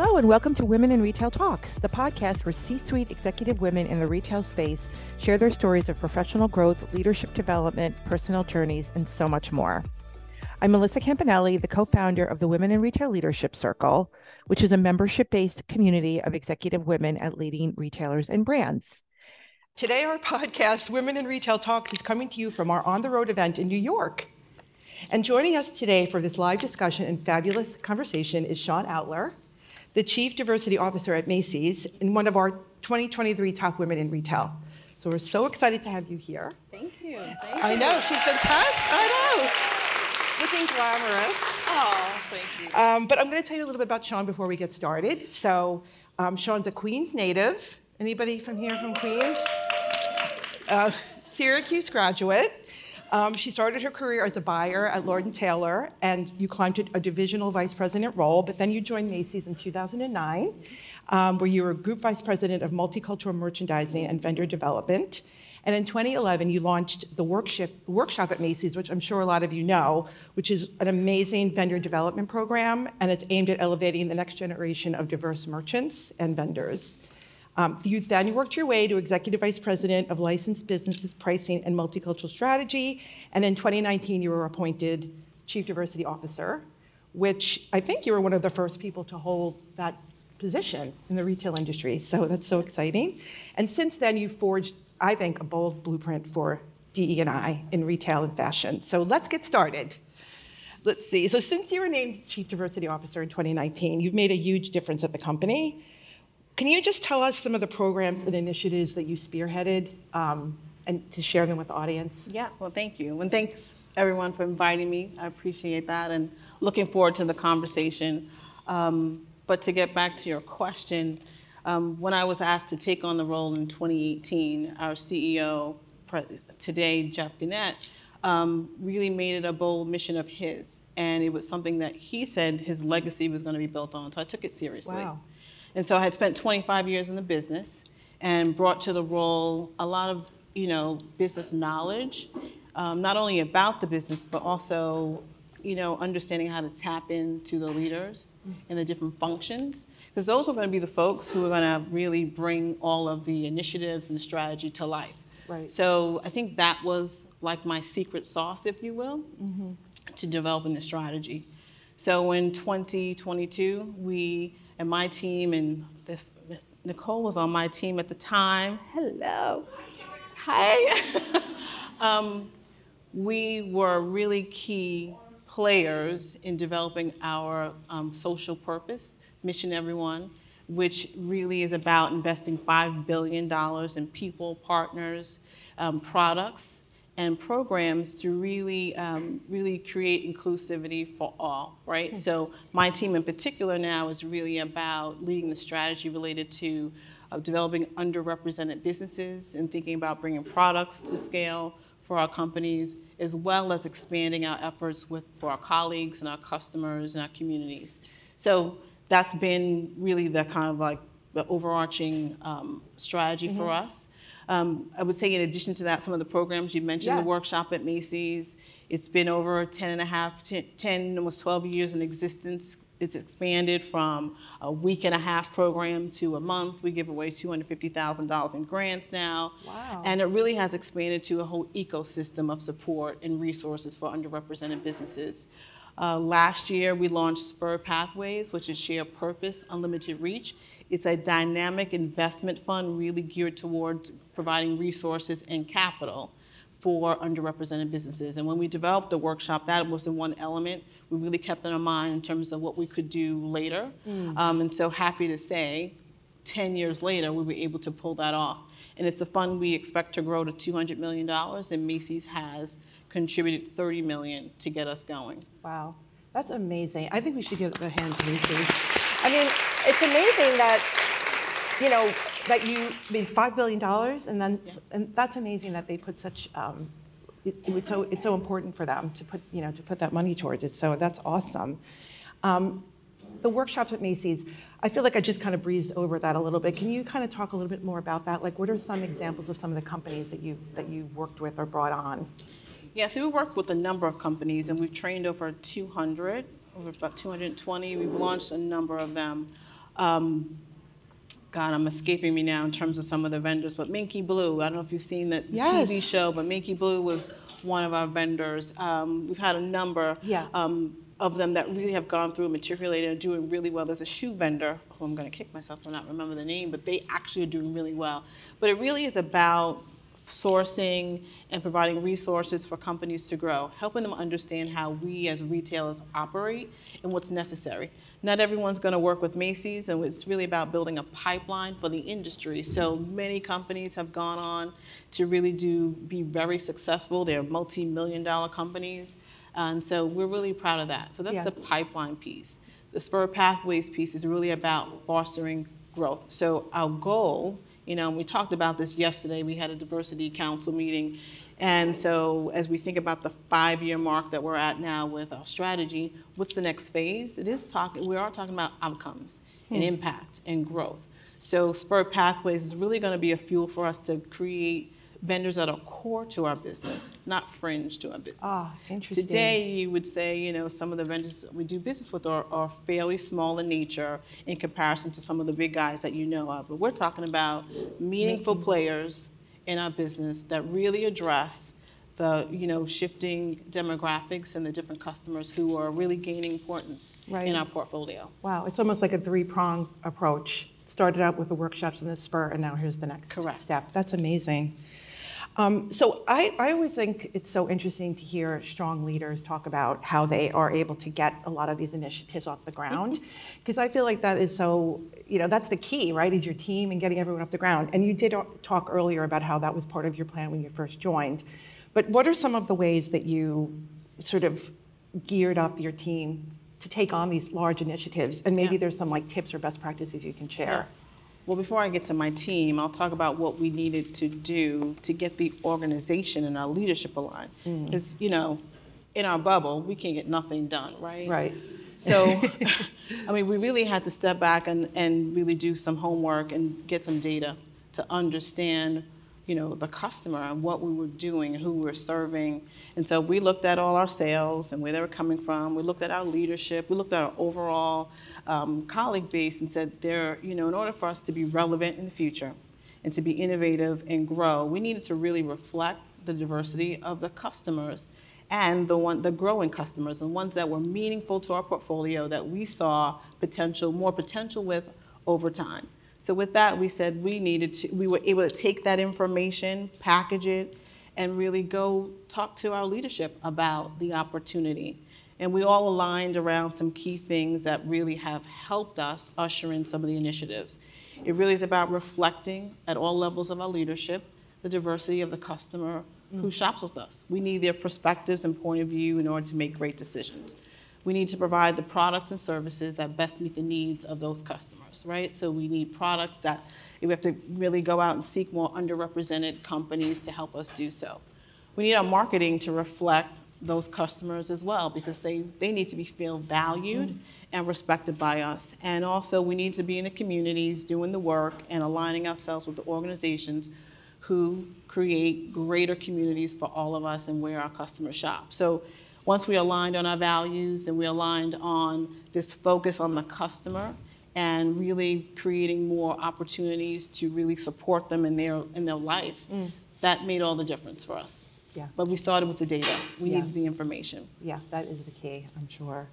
Hello, and welcome to Women in Retail Talks, the podcast where C suite executive women in the retail space share their stories of professional growth, leadership development, personal journeys, and so much more. I'm Melissa Campanelli, the co founder of the Women in Retail Leadership Circle, which is a membership based community of executive women at leading retailers and brands. Today, our podcast, Women in Retail Talks, is coming to you from our on the road event in New York. And joining us today for this live discussion and fabulous conversation is Shawn Outler, the Chief Diversity Officer at Macy's and one of our 2023 top women in retail. So we're so excited to have you here. Thank you. Thank I you. know, she's fantastic. I know. Looking glamorous. Oh, thank you. Um, but I'm going to tell you a little bit about Shawn before we get started. So, um, Shawn's a Queens native. Anybody from here from Queens? Uh, Syracuse graduate. Um, she started her career as a buyer at Lord & Taylor, and you climbed a divisional vice president role, but then you joined Macy's in 2009, um, where you were group vice president of multicultural merchandising and vendor development. And in 2011, you launched the workshop at Macy's, which I'm sure a lot of you know, which is an amazing vendor development program, and it's aimed at elevating the next generation of diverse merchants and vendors. Um, you then worked your way to Executive Vice President of Licensed Businesses Pricing and Multicultural Strategy, and in 2019 you were appointed Chief Diversity Officer, which I think you were one of the first people to hold that position in the retail industry. So that's so exciting. And since then you've forged, I think, a bold blueprint for DE&I in retail and fashion. So let's get started. Let's see. So since you were named Chief Diversity Officer in 2019, you've made a huge difference at the company. Can you just tell us some of the programs and initiatives that you spearheaded um, and to share them with the audience? Yeah, well, thank you. And thanks, everyone, for inviting me. I appreciate that and looking forward to the conversation. Um, but to get back to your question, um, when I was asked to take on the role in 2018, our CEO today, Jeff Gennette, um, really made it a bold mission of his. And it was something that he said his legacy was going to be built on. So I took it seriously. Wow. And so I had spent 25 years in the business and brought to the role a lot of, you know, business knowledge, um, not only about the business, but also, you know, understanding how to tap into the leaders and the different functions. Because those are going to be the folks who are going to really bring all of the initiatives and strategy to life. Right. So I think that was like my secret sauce, if you will, to developing the strategy. So in 2022, we and my team and this Nicole was on my team at the time. Hello, hi. um, we were really key players in developing our um, social purpose, Mission Everyone, which really is about investing $5 billion in people, partners, um, products, and programs to really, um, really create inclusivity for all, right? So my team in particular now is really about leading the strategy related to uh, developing underrepresented businesses and thinking about bringing products to scale for our companies, as well as expanding our efforts with for our colleagues and our customers and our communities. So that's been really the kind of like the overarching um, strategy for us. Um, I would say, in addition to that, some of the programs you mentioned, Yeah. the workshop at Macy's, it's been over 10 and a half, 10, 10, almost 12 years in existence. It's expanded from a week and a half program to a month. We give away $250,000 in grants now. Wow. And it really has expanded to a whole ecosystem of support and resources for underrepresented businesses. Uh, last year, we launched Spur Pathways, which is Share Purpose, Unlimited Reach. It's a dynamic investment fund really geared towards providing resources and capital for underrepresented businesses. And when we developed the workshop, that was the one element we really kept in our mind in terms of what we could do later. Um, and so happy to say, 10 years later, we were able to pull that off. And it's a fund we expect to grow to $200 million, and Macy's has contributed 30 million to get us going. Wow, that's amazing. I think we should give a hand to Macy's. I mean, it's amazing that, you know, that you made $5 billion, and then, and that's amazing that they put such, um, it, it's so, it's so important for them to put, you know, to put that money towards it, so that's awesome. Um, the workshops at Macy's, I feel like I just kind of breezed over that a little bit. Can you kind of talk a little bit more about that? Like, what are some examples of some of the companies that you that you worked with or brought on? Yeah, so we worked with a number of companies and we've trained over 200, over about 220. We've launched a number of them. um, God, I'm escaping me now in terms of some of the vendors, but Minky Blue. I don't know if you've seen that Yes. TV show, but Minky Blue was one of our vendors. Um, we've had a number Yeah. um, of them that really have gone through, and matriculated, and doing really well. There's a shoe vendor who I'm going to kick myself for not remember the name, but they actually are doing really well. But it really is about sourcing and providing resources for companies to grow, helping them understand how we as retailers operate and what's necessary. Not everyone's going to work with Macy's, and it's really about building a pipeline for the industry. So many companies have gone on to really do be very successful. They're multi-million dollar companies, and so we're really proud of that. So that's Yeah. the pipeline piece. The Spur Pathways piece is really about fostering growth. So our goal, you know, and we talked about this yesterday. We had a diversity council meeting. And so as we think about the five-year mark that we're at now with our strategy, what's the next phase? It is talking, we are talking about outcomes and hmm. impact and growth. So Spur Pathways is really going to be a fuel for us to create vendors that are core to our business, not fringe to our business. Ah, interesting. Today, you would say, you know, some of the vendors we do business with are, are fairly small in nature in comparison to some of the big guys that you know of. But we're talking about meaningful players in our business that really address the, you know, shifting demographics and the different customers who are really gaining importance Right. in our portfolio. Wow, it's almost like a three-prong approach. Started out with the workshops and the spur, and now here's the next Correct. step. That's amazing. Um, so I, I always think it's so interesting to hear strong leaders talk about how they are able to get a lot of these initiatives off the ground, because I feel like that is so, you know, that's the key, right? Is your team and getting everyone off the ground. And you did talk earlier about how that was part of your plan when you first joined. But what are some of the ways that you sort of geared up your team to take on these large initiatives? And maybe Yeah. there's some like tips or best practices you can share. Well, before I get to my team, I'll talk about what we needed to do to get the organization and our leadership aligned. Mm. Because, you know, in our bubble, we can't get nothing done, right? Right. So, I mean, we really had to step back and, and really do some homework and get some data to understand, you know, the customer and what we were doing who we were serving. And so we looked at all our sales and where they were coming from. We looked at our leadership. We looked at our overall um, colleague base and said, there, you know, in order for us to be relevant in the future and to be innovative and grow, we needed to really reflect the diversity of the customers and the one the growing customers and ones that were meaningful to our portfolio that we saw potential more potential with over time. So with that, we said we needed to we were able to take that information, package it, and really go talk to our leadership about the opportunity. And we all aligned around some key things that really have helped us usher in some of the initiatives. It really is about reflecting at all levels of our leadership the diversity of the customer who mm. shops with us. We need their perspectives and point of view in order to make great decisions. We need to provide the products and services that best meet the needs of those customers, right? So we need products that we have to really go out and seek more underrepresented companies to help us do so. We need our marketing to reflect those customers as well because they, they need to be feel valued and respected by us. And also we need to be in the communities doing the work and aligning ourselves with the organizations who create greater communities for all of us and where our customers shop. So once we aligned on our values and we aligned on this focus on the customer and really creating more opportunities to really support them in their in their lives, mm. that made all the difference for us. Yeah. But we started with the data. We Yeah. needed the information. Yeah, that is the key, I'm sure.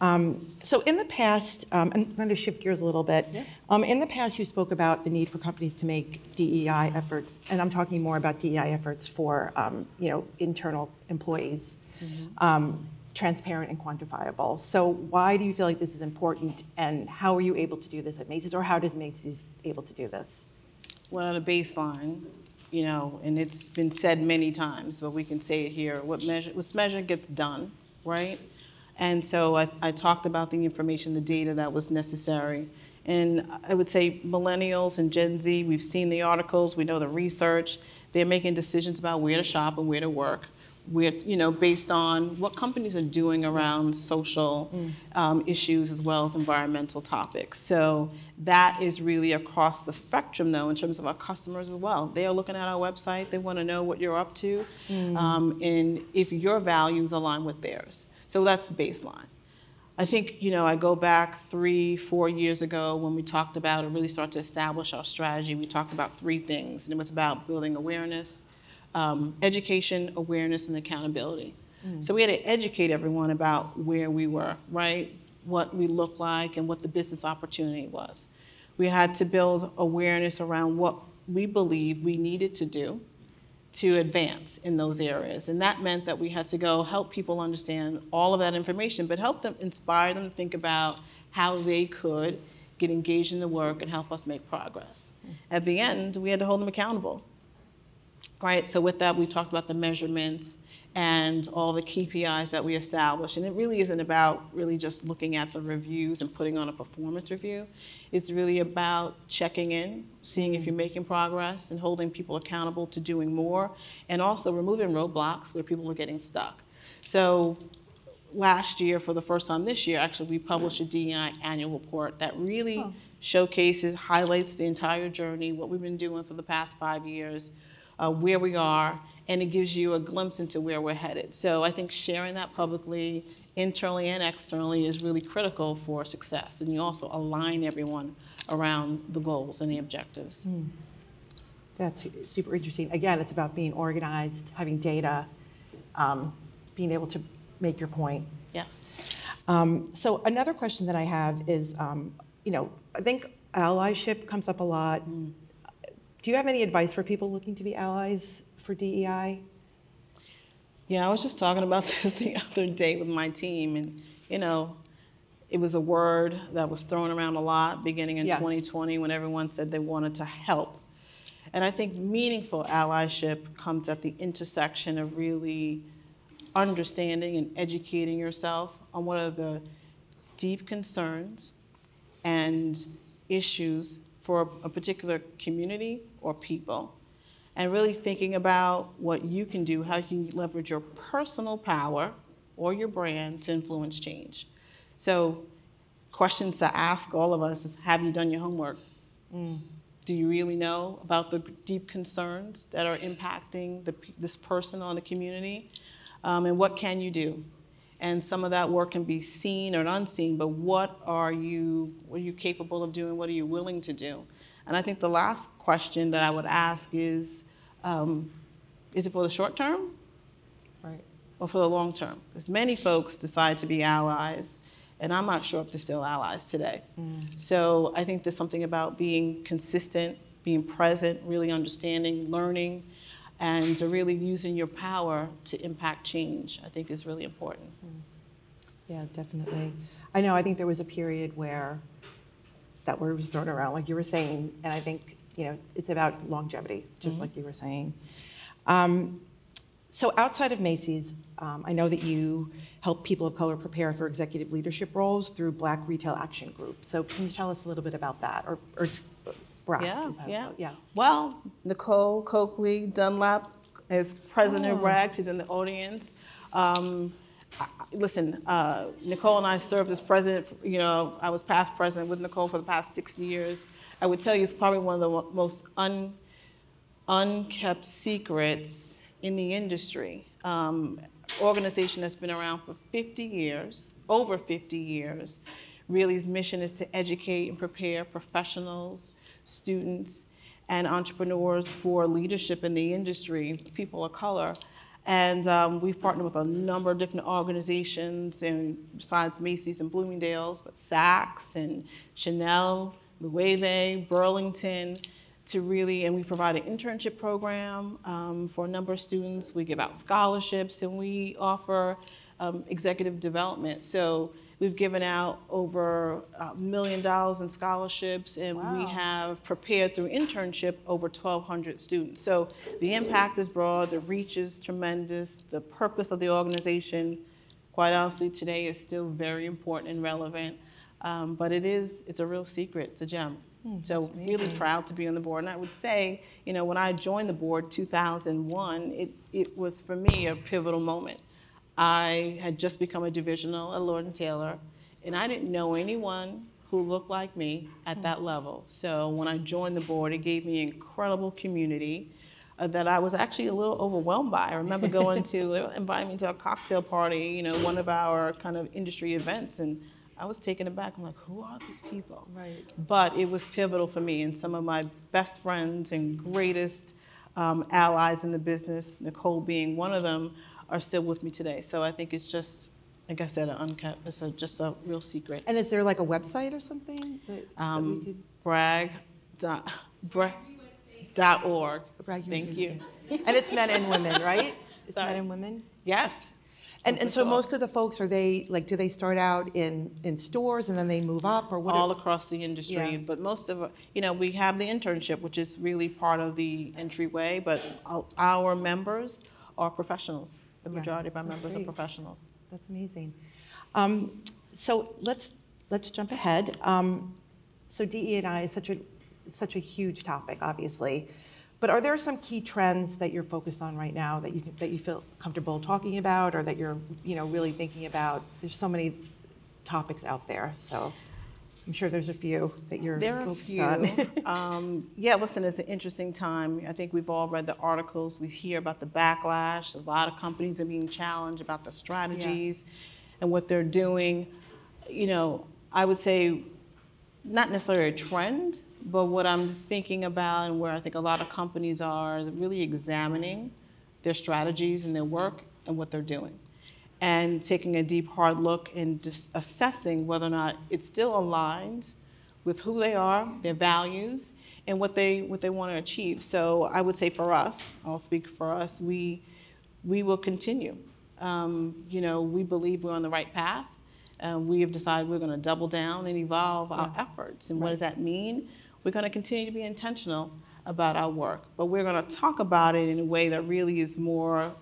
Um, so in the past, um, and I'm going to shift gears a little bit. Yeah. Um, in the past, you spoke about the need for companies to make DEI efforts, and I'm talking more about DEI efforts for um, you know internal employees, um, transparent and quantifiable. So why do you feel like this is important, and how are you able to do this at Macy's, or how does Macy's able to do this? Well, a baseline, you know, and it's been said many times, but we can say it here, what measure, what's measured gets done, right? And so I, I talked about the information, the data that was necessary. And I would say millennials and Gen Z, we've seen the articles, we know the research. They're making decisions about where to shop and where to work. You know, based on what companies are doing around social um, issues as well as environmental topics. So that is really across the spectrum, though, in terms of our customers as well. They are looking at our website. They want to know what you're up to, um, and if your values align with theirs. So that's baseline. I think, you know, I go back three, four years ago when we talked about and really started to establish our strategy. We talked about three things, and it was about building awareness, um, education, awareness, and accountability. So we had to educate everyone about where we were, right? What we looked like and what the business opportunity was. We had to build awareness around what we believed we needed to do to advance in those areas. And that meant that we had to go help people understand all of that information, but help them, inspire them to think about how they could get engaged in the work and help us make progress. At the end, we had to hold them accountable. Right, so with that, we talked about the measurements and all the KPIs that we established. And it really isn't about really just looking at the reviews and putting on a performance review. It's really about checking in, seeing if you're making progress, and holding people accountable to doing more, and also removing roadblocks where people are getting stuck. So last year, for the first time this year, actually, we published a DEI annual report that really showcases, highlights the entire journey, what we've been doing for the past five years, uh, where we are, and it gives you a glimpse into where we're headed. So I think sharing that publicly, internally and externally, is really critical for success. And you also align everyone around the goals and the objectives. That's super interesting. Again, it's about being organized, having data, um, being able to make your point. Yes. Um, So another question that I have is, um, you know, I think allyship comes up a lot. Do you have any advice for people looking to be allies for DEI? Yeah, I was just talking about this the other day with my team, and you know, it was a word that was thrown around a lot beginning in Yeah. 2020 when everyone said they wanted to help. And I think meaningful allyship comes at the intersection of really understanding and educating yourself on what are the deep concerns and issues for a particular community or people. And really thinking about what you can do, how you can leverage your personal power or your brand to influence change. So, questions to ask all of us is Have you done your homework? Do you really know about the deep concerns that are impacting the, this person on the community? Um, and what can you do? And some of that work can be seen or unseen, but what are you, what are you capable of doing? What are you willing to do? And I think the last question that I would ask is, um, is it for the short term Right. or for the long term? Because many folks decide to be allies, and I'm not sure if they're still allies today. So I think there's something about being consistent, being present, really understanding, learning, and really using your power to impact change, I think is really important. Yeah, definitely. I know, I think there was a period where that word was thrown around, like you were saying, and I think, you know, it's about longevity, just like you were saying. Um, So outside of Macy's, um, I know that you help people of color prepare for executive leadership roles through Black Retail Action Group. So can you tell us a little bit about that, or, or it's BRAG? Yeah, yeah. Yeah. Well, Nicole Coakley Dunlap is president of Oh. RAG. She's in the audience. Um, listen, uh, Nicole and I served as president. You know, I was past president with Nicole for the past 60 years. I would tell you it's probably one of the most un, unkept secrets in the industry. Um, organization that's been around for 50 years, over 50 years. Really's mission is to educate and prepare professionals, students, and entrepreneurs for leadership in the industry, people of color. And um, we've partnered with a number of different organizations, and besides Macy's and Bloomingdale's, but Saks and Chanel, Loewe, Burlington, to really, and we provide an internship program um, for a number of students. We give out scholarships and we offer um, executive development. So we've given out over a million dollars in scholarships and we have prepared through internship over 1,200 students. So the impact is broad, the reach is tremendous, the purpose of the organization, quite honestly, today is still very important and relevant. Um, but it is, it's a real secret, it's a gem. So really proud to be on the board. And I would say, you know, when I joined the board 2001, it, it was for me a pivotal moment. I had just become a divisional at Lord and Taylor, and I didn't know anyone who looked like me at that level. So when I joined the board, it gave me incredible community. uh, that I was actually a little overwhelmed by. I remember going to, they invited me to a cocktail party, you know, one of our kind of industry events, and I was taken aback. I'm like, who are these people? Right. But it was pivotal for me, and some of my best friends and greatest um, allies in the business, Nicole being one of them, are still with me today. So I think it's just, like I said, an unkept, it's a, just a real secret. And is there like a website or something that, that Um, could? brag dot, brag dot org. BRAG Thank you. And it's men and women, right? It's men and women? Yes. And, and so most of the folks, are they, like, do they start out in, in stores and then they move up, or what? all are- across the industry. Yeah. But most of, you know, we have the internship, which is really part of the entryway, but our- our members are professionals. The Yeah, majority of our that's members are great. professionals. That's amazing. Um, so let's let's jump ahead. Um, so DE and I is such a such a huge topic, obviously. But are there some key trends that you're focused on right now that you can, that you feel comfortable talking about, or that you're you know really thinking about? There's so many topics out there, so I'm sure there's a few that you're There are a focused few. on. um, yeah, listen, it's an interesting time. I think we've all read the articles. We hear about the backlash. A lot of companies are being challenged about the strategies and what they're doing. You know, I would say not necessarily a trend, but what I'm thinking about and where I think a lot of companies are really examining their strategies and their work and what they're doing. And taking a deep, hard look and just assessing whether or not it still aligns with who they are, their values, and what they what they want to achieve. So I would say for us, I'll speak for us, we we will continue. Um, you know, we believe we're on the right path. Uh, we have decided we're going to double down and evolve our efforts. And what does that mean? We're going to continue to be intentional about our work, but we're going to talk about it in a way that really is more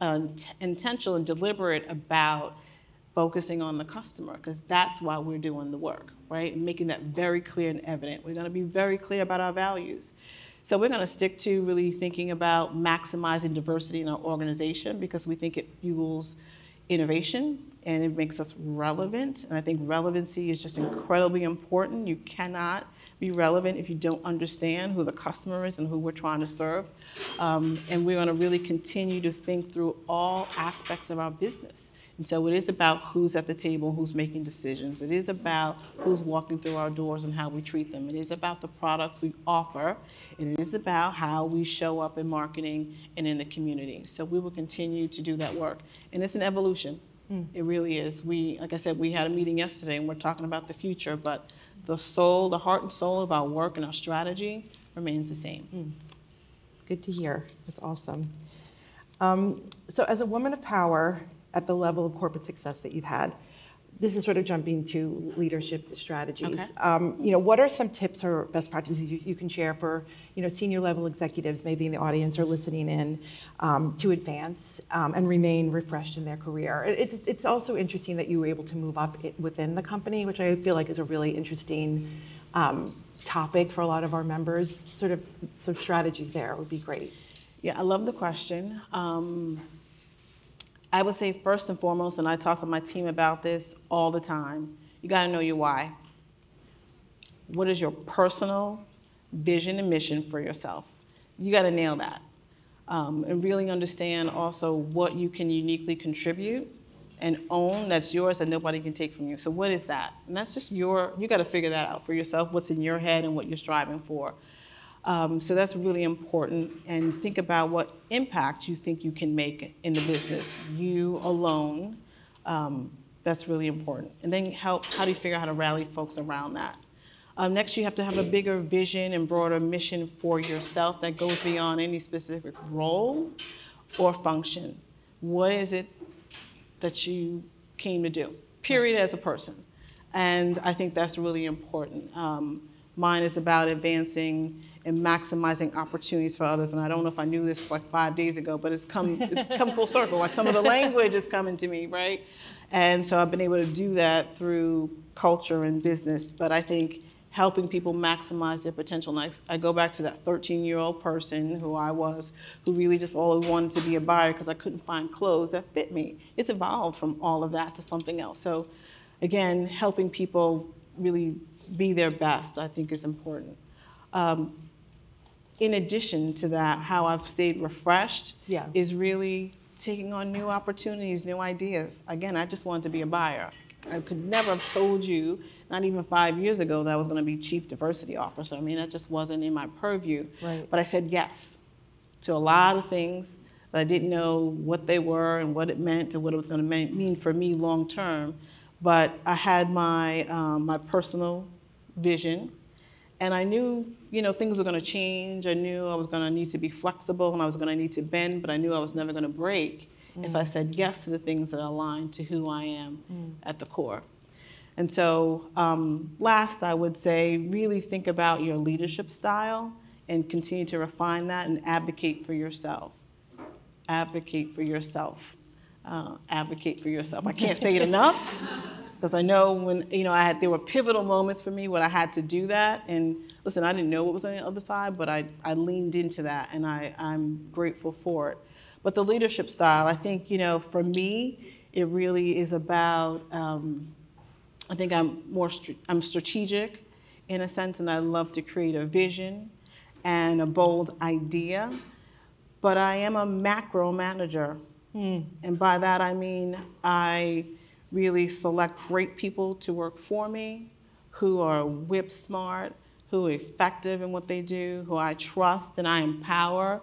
uh, intentional and deliberate about focusing on the customer because that's why we're doing the work, right? Making that very clear and evident. We're going to be very clear about our values. So we're going to stick to really thinking about maximizing diversity in our organization because we think it fuels innovation and it makes us relevant. And I think relevancy is just incredibly important. You cannot be relevant if you don't understand who the customer is and who we're trying to serve. Um, and we're going to really continue to think through all aspects of our business. And so it is about who's at the table, who's making decisions. It is about who's walking through our doors and how we treat them. It is about the products we offer. And it is about how we show up in marketing and in the community. So we will continue to do that work. And it's an evolution. It really is. We, like I said, we had a meeting yesterday and we're talking about the future, but the soul, the heart and soul of our work and our strategy remains the same. Good to hear. That's awesome. Um, so, as a woman of power at the level of corporate success that you've had, this is sort of jumping to leadership strategies. Okay. Um, you know, what are some tips or best practices you, you can share for you know senior level executives, maybe in the audience or listening in, um, to advance um, and remain refreshed in their career? It's it's also interesting that you were able to move up within the company, which I feel like is a really interesting. Um, topic for a lot of our members sort of so strategies there would be great Yeah, I love the question. I would say first and foremost, and I talk to my team about this all the time, you got to know your why. What is your personal vision and mission for yourself? You got to nail that. Um, and really understand also what you can uniquely contribute and own that's yours that nobody can take from you. So, what is that? And that's just your, you got to figure that out for yourself, what's in your head and what you're striving for. Um, so that's really important. And think about what impact you think you can make in the business, you alone. Um, that's really important. And then help. How do you figure out how to rally folks around that? Um, next, you have to have a bigger vision and broader mission for yourself that goes beyond any specific role or function. What is it that you came to do? Period, as a person. And I think that's really important. Um, mine is about advancing and maximizing opportunities for others. And I don't know if I knew this like five days ago, but it's come it's come full circle. Like some of the language is coming to me, right? And so I've been able to do that through culture and business. But I think helping people maximize their potential. And I, I go back to that 13 year old person who I was, who really just always wanted to be a buyer because I couldn't find clothes that fit me. It's evolved from all of that to something else. So, again, helping people really be their best, I think, is important. Um, in addition to that, how I've stayed refreshed Yeah. is really taking on new opportunities, new ideas. Again, I just wanted to be a buyer. I could never have told you, not even five years ago, that I was going to be chief diversity officer. I mean, that just wasn't in my purview. Right. But I said yes to a lot of things that I didn't know what they were and what it meant and what it was going to mean for me long term. But I had my um, my personal vision, and I knew you know things were going to change. I knew I was going to need to be flexible and I was going to need to bend, but I knew I was never going to break if I said yes to the things that align to who I am at the core. And so, um, last, I would say really think about your leadership style and continue to refine that and advocate for yourself. Advocate for yourself. Uh, advocate for yourself. I can't say it enough because I know when you know I had there were pivotal moments for me when I had to do that. And listen, I didn't know what was on the other side, but I, I leaned into that, and I, I'm grateful for it. But the leadership style, I think you know, for me, it really is about. Um, I think I'm more str- I'm strategic in a sense, and I love to create a vision and a bold idea. But I am a macro manager, and by that I mean I really select great people to work for me, who are whip smart, who are effective in what they do, who I trust and I empower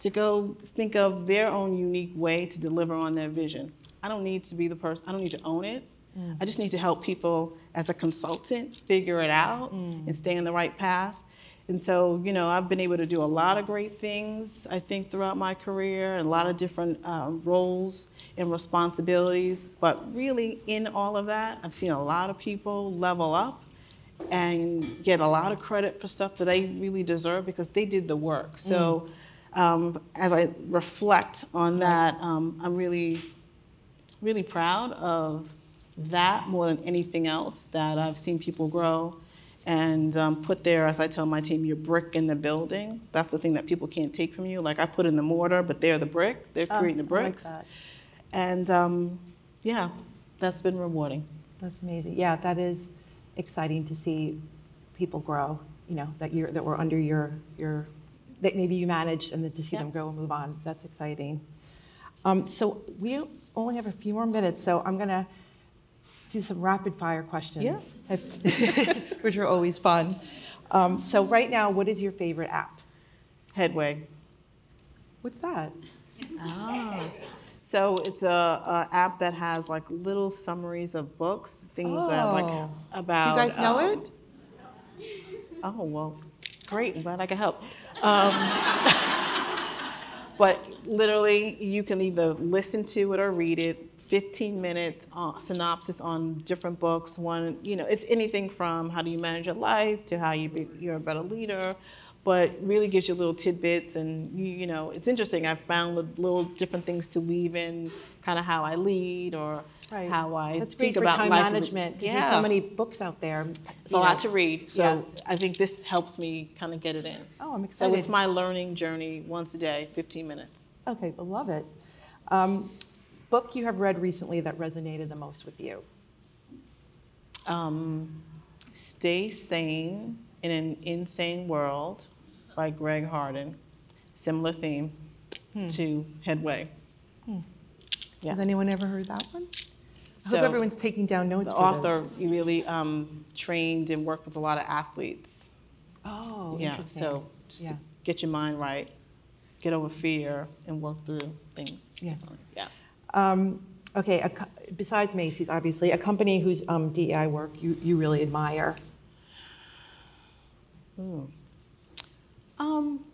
to go think of their own unique way to deliver on their vision. I don't need to be the person. I don't need to own it. Mm. I just need to help people as a consultant figure it out mm. and stay on the right path. And so, you know, I've been able to do a lot of great things, I think, throughout my career, and a lot of different uh, roles and responsibilities. But really, in all of that, I've seen a lot of people level up and get a lot of credit for stuff that they really deserve because they did the work. So, um, as I reflect on that, um, I'm really really proud of that more than anything else that I've seen people grow and um, put there, as I tell my team, your brick in the building. That's the thing that people can't take from you. Like I put in the mortar, but they're the brick. They're Oh, creating the I like bricks. that. And um, yeah, that's been rewarding. That's amazing. Yeah, that is exciting to see people grow, you know, that you're, that were under your, your, that maybe you managed and then to see Yeah. them grow and move on. That's exciting. Um, so we only have a few more minutes, so I'm gonna do some rapid fire questions. Which are always fun. Um, so right now, what is your favorite app? Headway. What's that? So it's a, a app that has like little summaries of books, things that like Oh. Do you guys know um, it? Oh, well, great. I'm glad I could help. Um, but literally, you can either listen to it or read it. 15 minutes uh, synopsis on different books. One, you know, it's anything from how do you manage your life to how you be, you're a better leader, but really gives you little tidbits. And you, you know, it's interesting. I've found little different things to weave in, kind of how I lead or Right. how I That's think great for about time life. management, because there's so many books out there. It's a lot to read, so Yeah. I think this helps me kind of get it in. Oh, I'm excited. So it's my learning journey once a day, 15 minutes. Okay, I love it. Um, book you have read recently that resonated the most with you? Um, Stay Sane in an Insane World by Greg Harden. Similar theme to Headway. Yeah. Has anyone ever heard that one? I So hope everyone's taking down notes The author really um, trained and worked with a lot of athletes. Oh, yeah, interesting. so just Yeah. to get your mind right, get over fear, and work through things. Yeah. Yeah. Um, okay, a besides Macy's, obviously, a company whose um, DEI work you, you really admire. Um,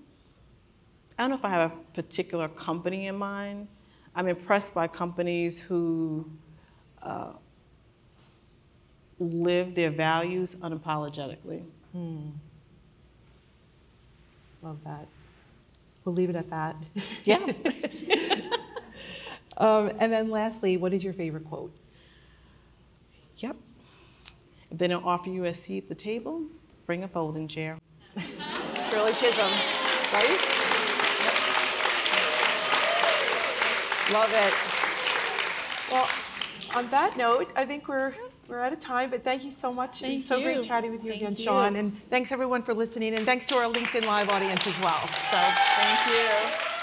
I don't know if I have a particular company in mind. I'm impressed by companies who uh, live their values unapologetically. Love that. We'll leave it at that. Yeah. Um, and then lastly, what is your favorite quote? yep. If they don't offer you a seat at the table, bring a folding chair. Shirley Chisholm, right? Love it. Well, on that note, I think we're we're out of time, but thank you so much. Thank so great chatting with you Thank again, you. Shawn. And thanks everyone for listening, and thanks to our LinkedIn Live audience as well. So. Thank you.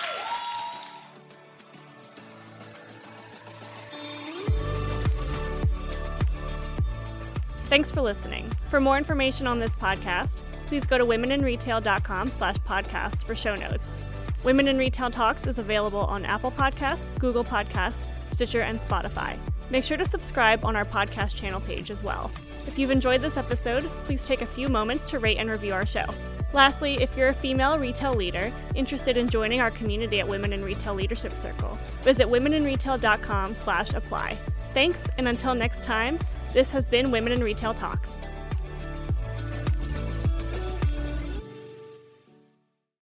Thanks for listening. For more information on this podcast, please go to womeninretail.com slash podcasts for show notes. Women in Retail Talks is available on Apple Podcasts, Google Podcasts, Stitcher, and Spotify. Make sure to subscribe on our podcast channel page as well. If you've enjoyed this episode, please take a few moments to rate and review our show. Lastly, if you're a female retail leader interested in joining our community at Women in Retail Leadership Circle, visit womeninretail.com slash apply. Thanks, and until next time, this has been Women in Retail Talks.